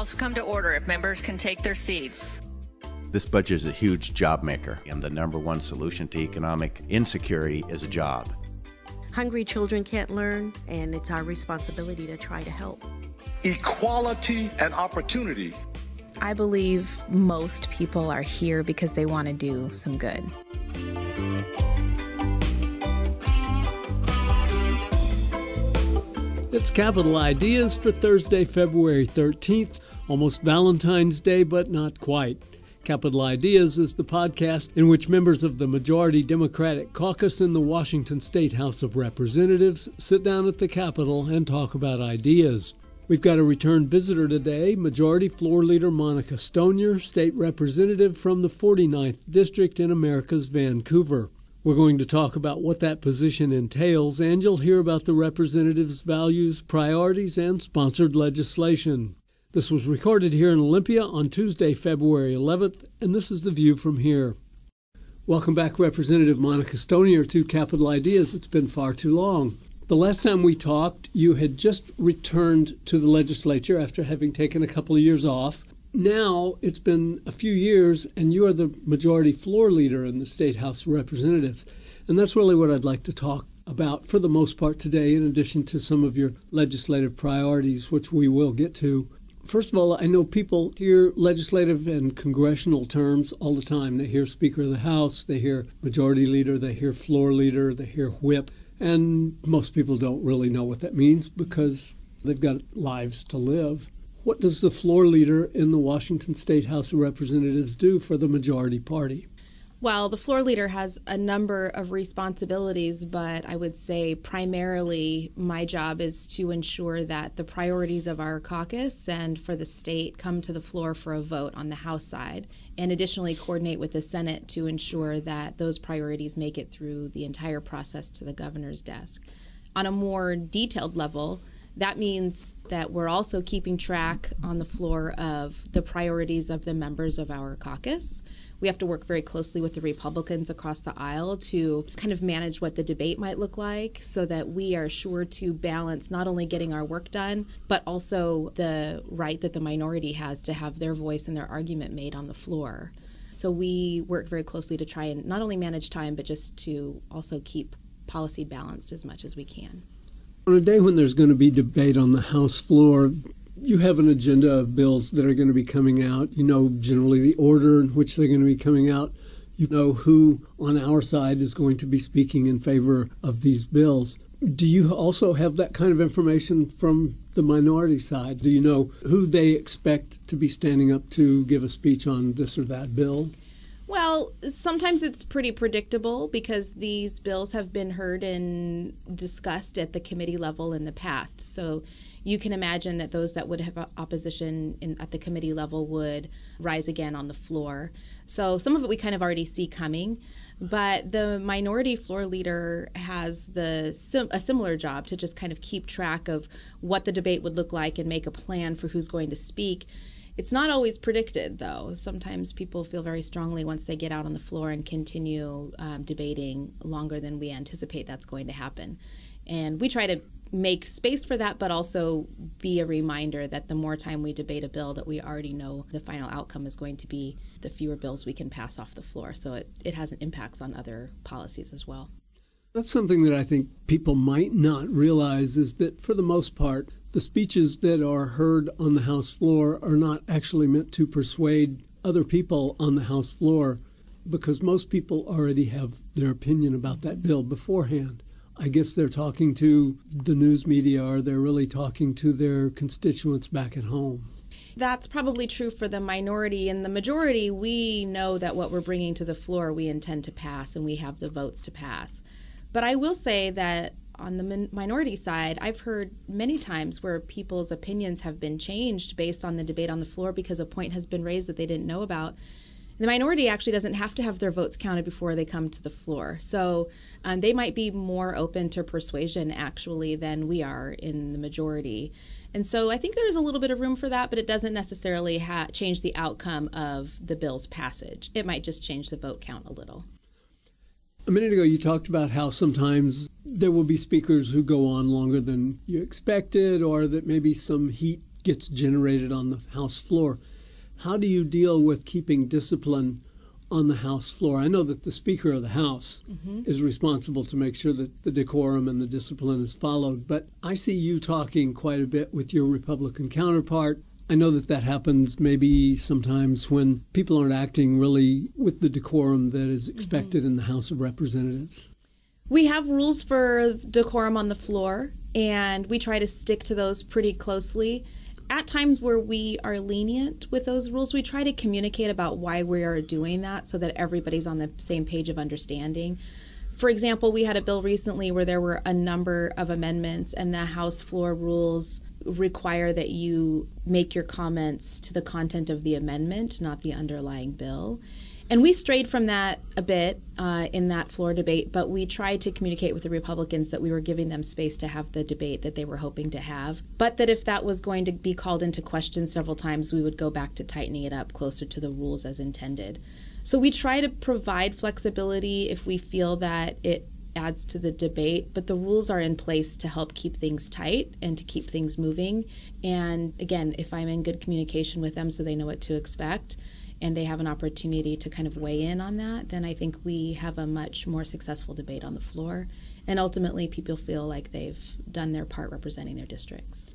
House come to order if members can take their seats. This budget is a huge job maker, and the number one solution to economic insecurity is a job. Hungry children can't learn, and it's our responsibility to try to help. Equality and opportunity. I believe most people are here because they want to do some good. It's Capitol Ideas for Thursday, February 13th, almost Valentine's Day, but not quite. Capitol Ideas is the podcast in which members of the majority Democratic caucus in the Washington State House of Representatives sit down at the Capitol and talk about ideas. We've got a return visitor today, Majority Floor Leader Monica Stonier, State Representative from the 49th District in America's Vancouver. We're going to talk about what that position entails, and you'll hear about the representative's values, priorities, and sponsored legislation. This was recorded here in Olympia on Tuesday, February 11th, and this is the view from here. Welcome back, Representative Monica Stonier, to Capitol Ideas. It's been far too long. The last time we talked, you had just returned to the legislature after having taken a couple of years off now it's been a few years and you are the majority floor leader in the State House of Representatives. And that's really what I'd like to talk about for the most part today, in addition to some of your legislative priorities, which we will get to. First of all, I know people hear legislative and congressional terms all the time. They hear Speaker of the House, they hear Majority Leader, they hear Floor Leader, they hear Whip, and most people don't really know what that means because they've got lives to live. What does the floor leader in the Washington State House of Representatives do for the majority party? Well, the floor leader has a number of responsibilities, but I would say primarily my job is to ensure that the priorities of our caucus and for the state come to the floor for a vote on the House side, and additionally coordinate with the Senate to ensure that those priorities make it through the entire process to the governor's desk. On a more detailed level, that means that we're also keeping track on the floor of the priorities of the members of our caucus. We have to work very closely with the Republicans across the aisle to kind of manage what the debate might look like so that we are sure to balance not only getting our work done, but also the right that the minority has to have their voice and their argument made on the floor. So we work very closely to try and not only manage time, but just to also keep policy balanced as much as we can. On a day when there's going to be debate on the House floor, you have an agenda of bills that are going to be coming out. You know generally the order in which they're going to be coming out. You know who on our side is going to be speaking in favor of these bills. Do you also have that kind of information from the minority side? Do you know who they expect to be standing up to give a speech on this or that bill? Well, sometimes it's pretty predictable because these bills have been heard and discussed at the committee level in the past. So you can imagine that those that would have opposition in, at the committee level would rise again on the floor. So some of it we kind of already see coming, but the minority floor leader has the a similar job to just kind of keep track of what the debate would look like and make a plan for who's going to speak it's not always predicted, though. Sometimes people feel very strongly once they get out on the floor and continue um, debating longer than we anticipate that's going to happen. And we try to make space for that, but also be a reminder that the more time we debate a bill that we already know the final outcome is going to be, the fewer bills we can pass off the floor. So it, it has impacts on other policies as well. That's something that I think people might not realize is that for the most part, the speeches that are heard on the House floor are not actually meant to persuade other people on the House floor because most people already have their opinion about that bill beforehand. I guess they're talking to the news media or they're really talking to their constituents back at home. That's probably true for the minority. and the majority, we know that what we're bringing to the floor we intend to pass and we have the votes to pass. But I will say that on the min- minority side, I've heard many times where people's opinions have been changed based on the debate on the floor because a point has been raised that they didn't know about. The minority actually doesn't have to have their votes counted before they come to the floor. So um, they might be more open to persuasion actually than we are in the majority. And so I think there's a little bit of room for that, but it doesn't necessarily ha- change the outcome of the bill's passage. It might just change the vote count a little. A minute ago, you talked about how sometimes there will be speakers who go on longer than you expected, or that maybe some heat gets generated on the House floor. How do you deal with keeping discipline on the House floor? I know that the Speaker of the House mm-hmm. is responsible to make sure that the decorum and the discipline is followed, but I see you talking quite a bit with your Republican counterpart. I know that that happens maybe sometimes when people aren't acting really with the decorum that is expected mm-hmm. in the House of Representatives. We have rules for decorum on the floor, and we try to stick to those pretty closely at times where we are lenient with those rules, we try to communicate about why we are doing that so that everybody's on the same page of understanding. For example, we had a bill recently where there were a number of amendments, and the House floor rules require that you make your comments to the content of the amendment, not the underlying bill. And we strayed from that a bit uh, in that floor debate, but we tried to communicate with the Republicans that we were giving them space to have the debate that they were hoping to have, but that if that was going to be called into question several times, we would go back to tightening it up closer to the rules as intended. So we try to provide flexibility if we feel that it adds to the debate, but the rules are in place to help keep things tight and to keep things moving. And again, if I'm in good communication with them so they know what to expect, and they have an opportunity to kind of weigh in on that, then I think we have a much more successful debate on the floor. And ultimately, people feel like they've done their part representing their districts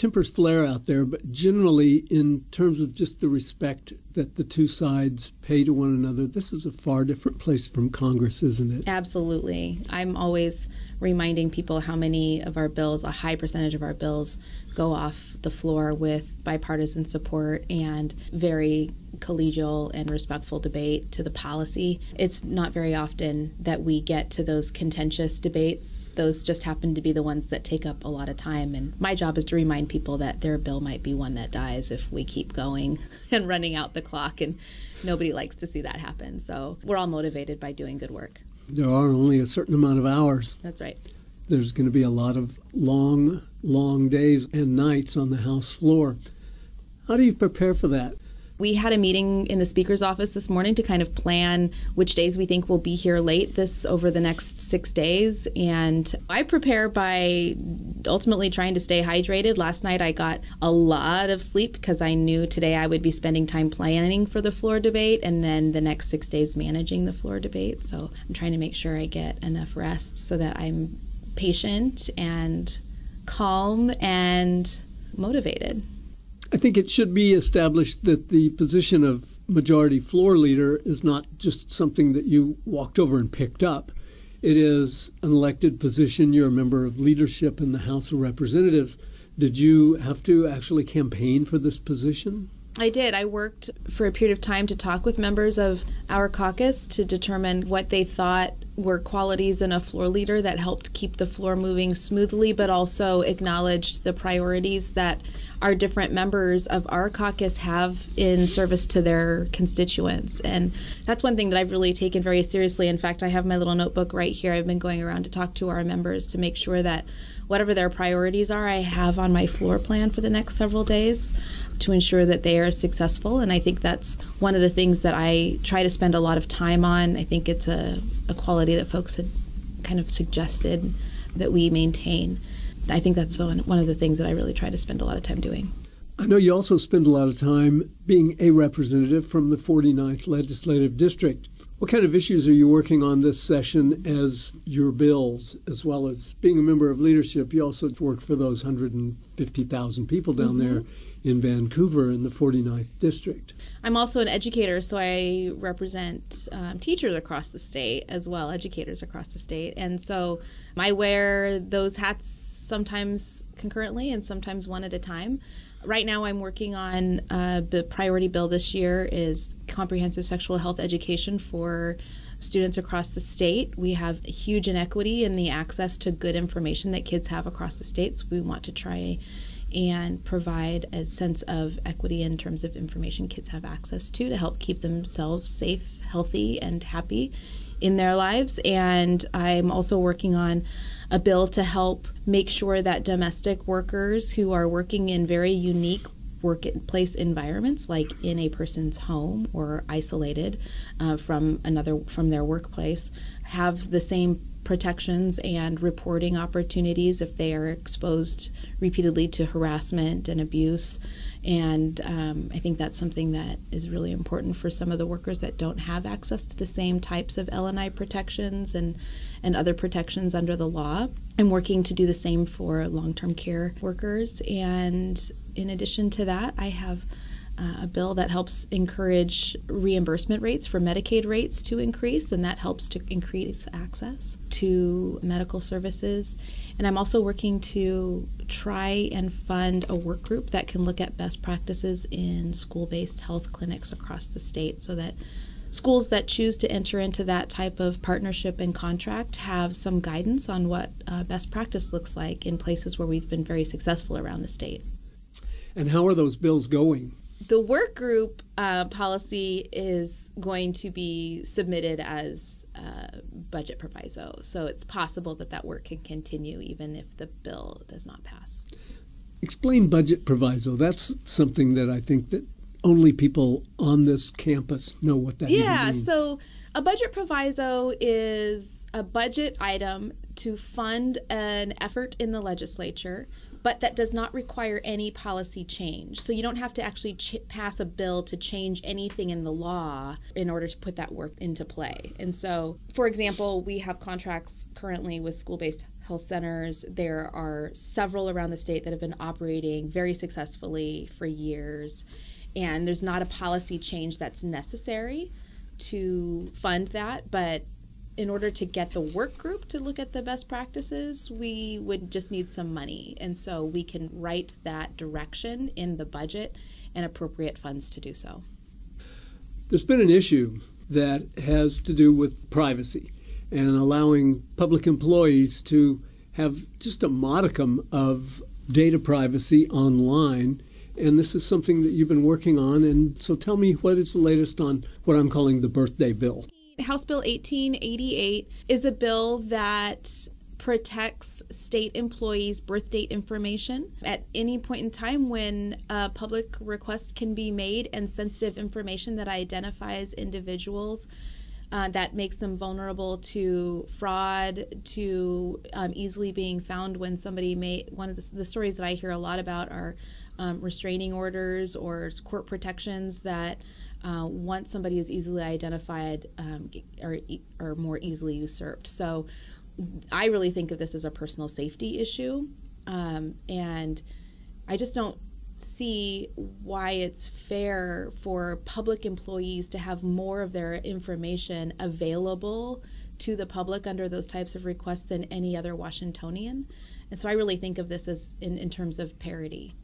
tempers flare out there, but generally, in terms of just the respect that the two sides pay to one another, this is a far different place from Congress, isn't it? Absolutely. I'm always reminding people how many of our bills, a high percentage of our bills, go off the floor with bipartisan support and very collegial and respectful debate to the policy. It's not very often that we get to those contentious debates. Those just happen to be the ones that take up a lot of time. And my job is to remind people that their bill might be one that dies if we keep going and running out the clock. And nobody likes to see that happen. So we're all motivated by doing good work. There are only a certain amount of hours. That's right. There's going to be a lot of long, long days and nights on the House floor. How do you prepare for that? We had a meeting in the speaker's office this morning to kind of plan which days we think we'll be here late this over the next six days. And I prepare by ultimately trying to stay hydrated. Last night I got a lot of sleep because I knew today I would be spending time planning for the floor debate and then the next six days managing the floor debate. So I'm trying to make sure I get enough rest so that I'm patient and calm and motivated. I think it should be established that the position of majority floor leader is not just something that you walked over and picked up. It is an elected position. You're a member of leadership in the House of Representatives. Did you have to actually campaign for this position? I did. I worked for a period of time to talk with members of our caucus to determine what they thought were qualities in a floor leader that helped keep the floor moving smoothly, but also acknowledged the priorities that our different members of our caucus have in service to their constituents. And that's one thing that I've really taken very seriously. In fact, I have my little notebook right here. I've been going around to talk to our members to make sure that whatever their priorities are, I have on my floor plan for the next several days to ensure that they are successful. And I think that's one of the things that I try to spend a lot of time on. I think it's a, a quality that folks had kind of suggested that we maintain. I think that's one, one of the things that I really try to spend a lot of time doing. I know you also spend a lot of time being a representative from the 49th Legislative District. What kind of issues are you working on this session as your bills, as well as being a member of leadership? You also work for those 150,000 people down mm-hmm. there in Vancouver in the 49th District. I'm also an educator, so I represent um, teachers across the state as well, educators across the state. And so I wear those hats sometimes concurrently and sometimes one at a time. Right now, I'm working on uh, the priority bill this year is comprehensive sexual health education for students across the state. We have huge inequity in the access to good information that kids have across the state. So we want to try and provide a sense of equity in terms of information kids have access to to help keep themselves safe, healthy, and happy in their lives. And I'm also working on a bill to help make sure that domestic workers who are working in very unique workplace environments, like in a person's home or isolated uh, from another from their workplace, have the same protections and reporting opportunities if they are exposed repeatedly to harassment and abuse. And um, I think that's something that is really important for some of the workers that don't have access to the same types of L&I protections and, and other protections under the law. I'm working to do the same for long-term care workers. And in addition to that, I have uh, a bill that helps encourage reimbursement rates for Medicaid rates to increase, and that helps to increase access to medical services. And I'm also working to try and fund a work group that can look at best practices in school based health clinics across the state so that schools that choose to enter into that type of partnership and contract have some guidance on what uh, best practice looks like in places where we've been very successful around the state. And how are those bills going? The work group uh, policy is going to be submitted as uh, budget proviso, so it's possible that that work can continue even if the bill does not pass. Explain budget proviso. That's something that I think that only people on this campus know what that yeah, means. so a budget proviso is a budget item to fund an effort in the legislature but that does not require any policy change. So you don't have to actually ch- pass a bill to change anything in the law in order to put that work into play. And so, for example, we have contracts currently with school based health centers. There are several around the state that have been operating very successfully for years, and there's not a policy change that's necessary to fund that, but in order to get the work group to look at the best practices, we would just need some money. And so we can write that direction in the budget and appropriate funds to do so. There's been an issue that has to do with privacy and allowing public employees to have just a modicum of data privacy online. And this is something that you've been working on. And so tell me what is the latest on what I'm calling the birthday bill. House Bill 1888 is a bill that protects state employees' birth date information at any point in time when a public request can be made and sensitive information that identifies individuals uh, that makes them vulnerable to fraud, to um, easily being found when somebody may. One of the, the, stories that I hear a lot about are um, restraining orders or court protections that uh, once somebody is easily identified um, or, or more easily usurped. So I really think of this as a personal safety issue. Um, and I just don't see why it's fair for public employees to have more of their information available to the public under those types of requests than any other Washingtonian. And so I really think of this as in, in terms of parity.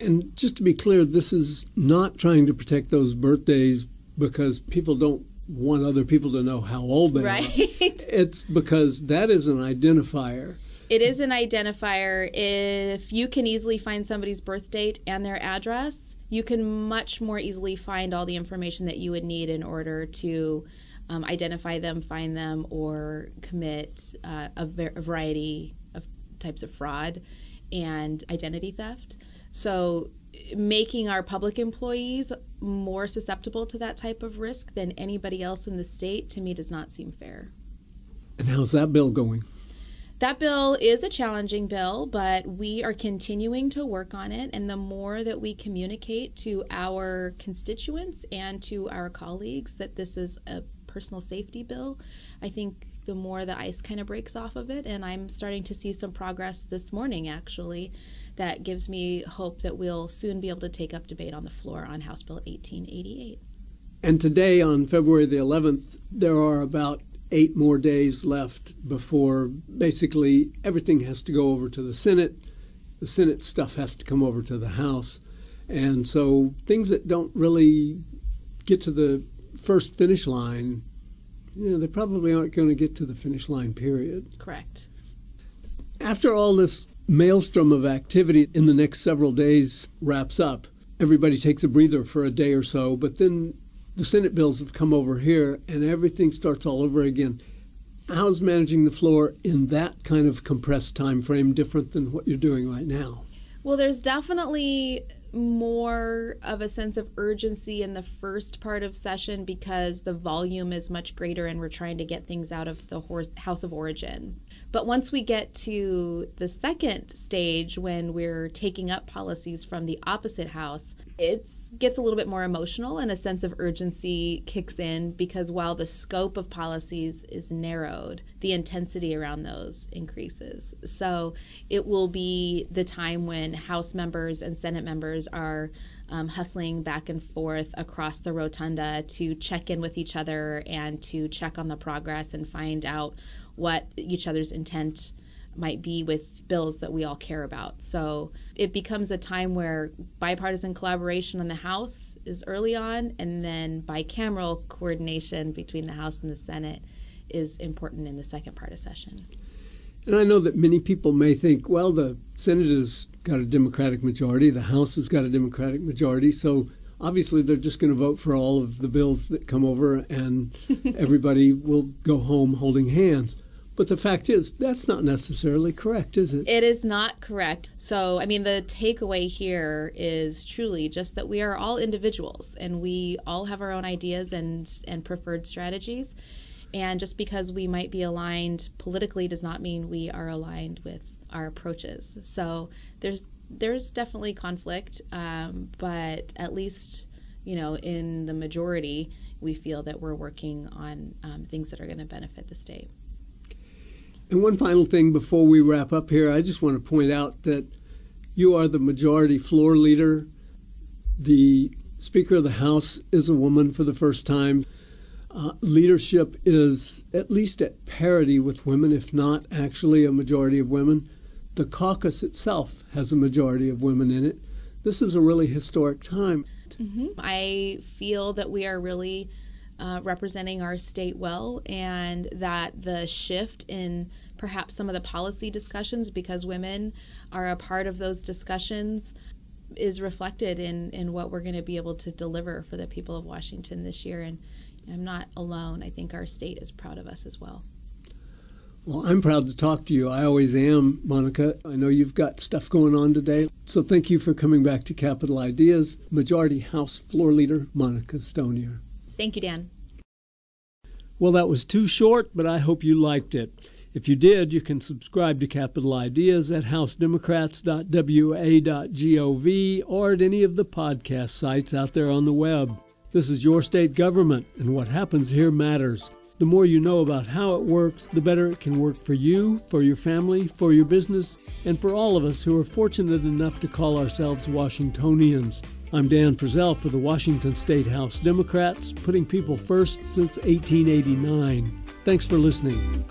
And just to be clear, this is not trying to protect those birthdays because people don't want other people to know how old they right. are. Right. It's because that is an identifier. It is an identifier. If you can easily find somebody's birth date and their address, you can much more easily find all the information that you would need in order to um, identify them, find them, or commit uh, a, ver- a variety of types of fraud and identity theft. So making our public employees more susceptible to that type of risk than anybody else in the state to me does not seem fair. And how's that bill going? That bill is a challenging bill, but we are continuing to work on it. And the more that we communicate to our constituents and to our colleagues that this is a personal safety bill, I think the more the ice kind of breaks off of it. And I'm starting to see some progress this morning, actually, that gives me hope that we'll soon be able to take up debate on the floor on House Bill 1888. And today, on February the 11th, there are about eight more days left before basically everything has to go over to the Senate. The Senate stuff has to come over to the House. And so things that don't really get to the first finish line, you know, they probably aren't going to get to the finish line, period. Correct. After all this maelstrom of activity in the next several days wraps up, everybody takes a breather for a day or so, but then the Senate bills have come over here and everything starts all over again. How's managing the floor in that kind of compressed time frame different than what you're doing right now? Well, there's definitely more of a sense of urgency in the first part of session because the volume is much greater and we're trying to get things out of the horse, House of Origin. But once we get to the second stage, when we're taking up policies from the opposite house, it gets a little bit more emotional and a sense of urgency kicks in because while the scope of policies is narrowed, the intensity around those increases. So it will be the time when House members and Senate members are um, hustling back and forth across the rotunda to check in with each other and to check on the progress and find out what each other's intent might be with bills that we all care about. So it becomes a time where bipartisan collaboration in the House is early on, and then bicameral coordination between the House and the Senate is important in the second part of session. And I know that many people may think, well, the Senate has got a Democratic majority, the House has got a Democratic majority, so obviously they're just going to vote for all of the bills that come over and everybody will go home holding hands. But the fact is, that's not necessarily correct, is it? It is not correct. So, I mean, the takeaway here is truly just that we are all individuals and we all have our own ideas and, and preferred strategies. And just because we might be aligned politically does not mean we are aligned with our approaches. So, there's there's definitely conflict, um, but at least you know in the majority, we feel that we're working on um, things that are going to benefit the state. And one final thing before we wrap up here, I just want to point out that you are the majority floor leader. The Speaker of the House is a woman for the first time. Uh, leadership is at least at parity with women, if not actually a majority of women. The caucus itself has a majority of women in it. This is a really historic time. Mm-hmm. I feel that we are really uh, representing our state well, and that the shift in perhaps some of the policy discussions, because women are a part of those discussions, is reflected in, in what we're going to be able to deliver for the people of Washington this year. And I'm not alone. I think our state is proud of us as well. Well, I'm proud to talk to you. I always am, Monica. I know you've got stuff going on today. So thank you for coming back to Capitol Ideas. Majority House Floor Leader Monica Stonier. Thank you, Dan. Well, that was too short, but I hope you liked it. If you did, you can subscribe to Capitol Ideas at housedemocrats.wa.gov or at any of the podcast sites out there on the web. This is your state government, and what happens here matters. The more you know about how it works, the better it can work for you, for your family, for your business, and for all of us who are fortunate enough to call ourselves Washingtonians. I'm Dan Frizzell for the Washington State House Democrats, putting people first since 1889. Thanks for listening.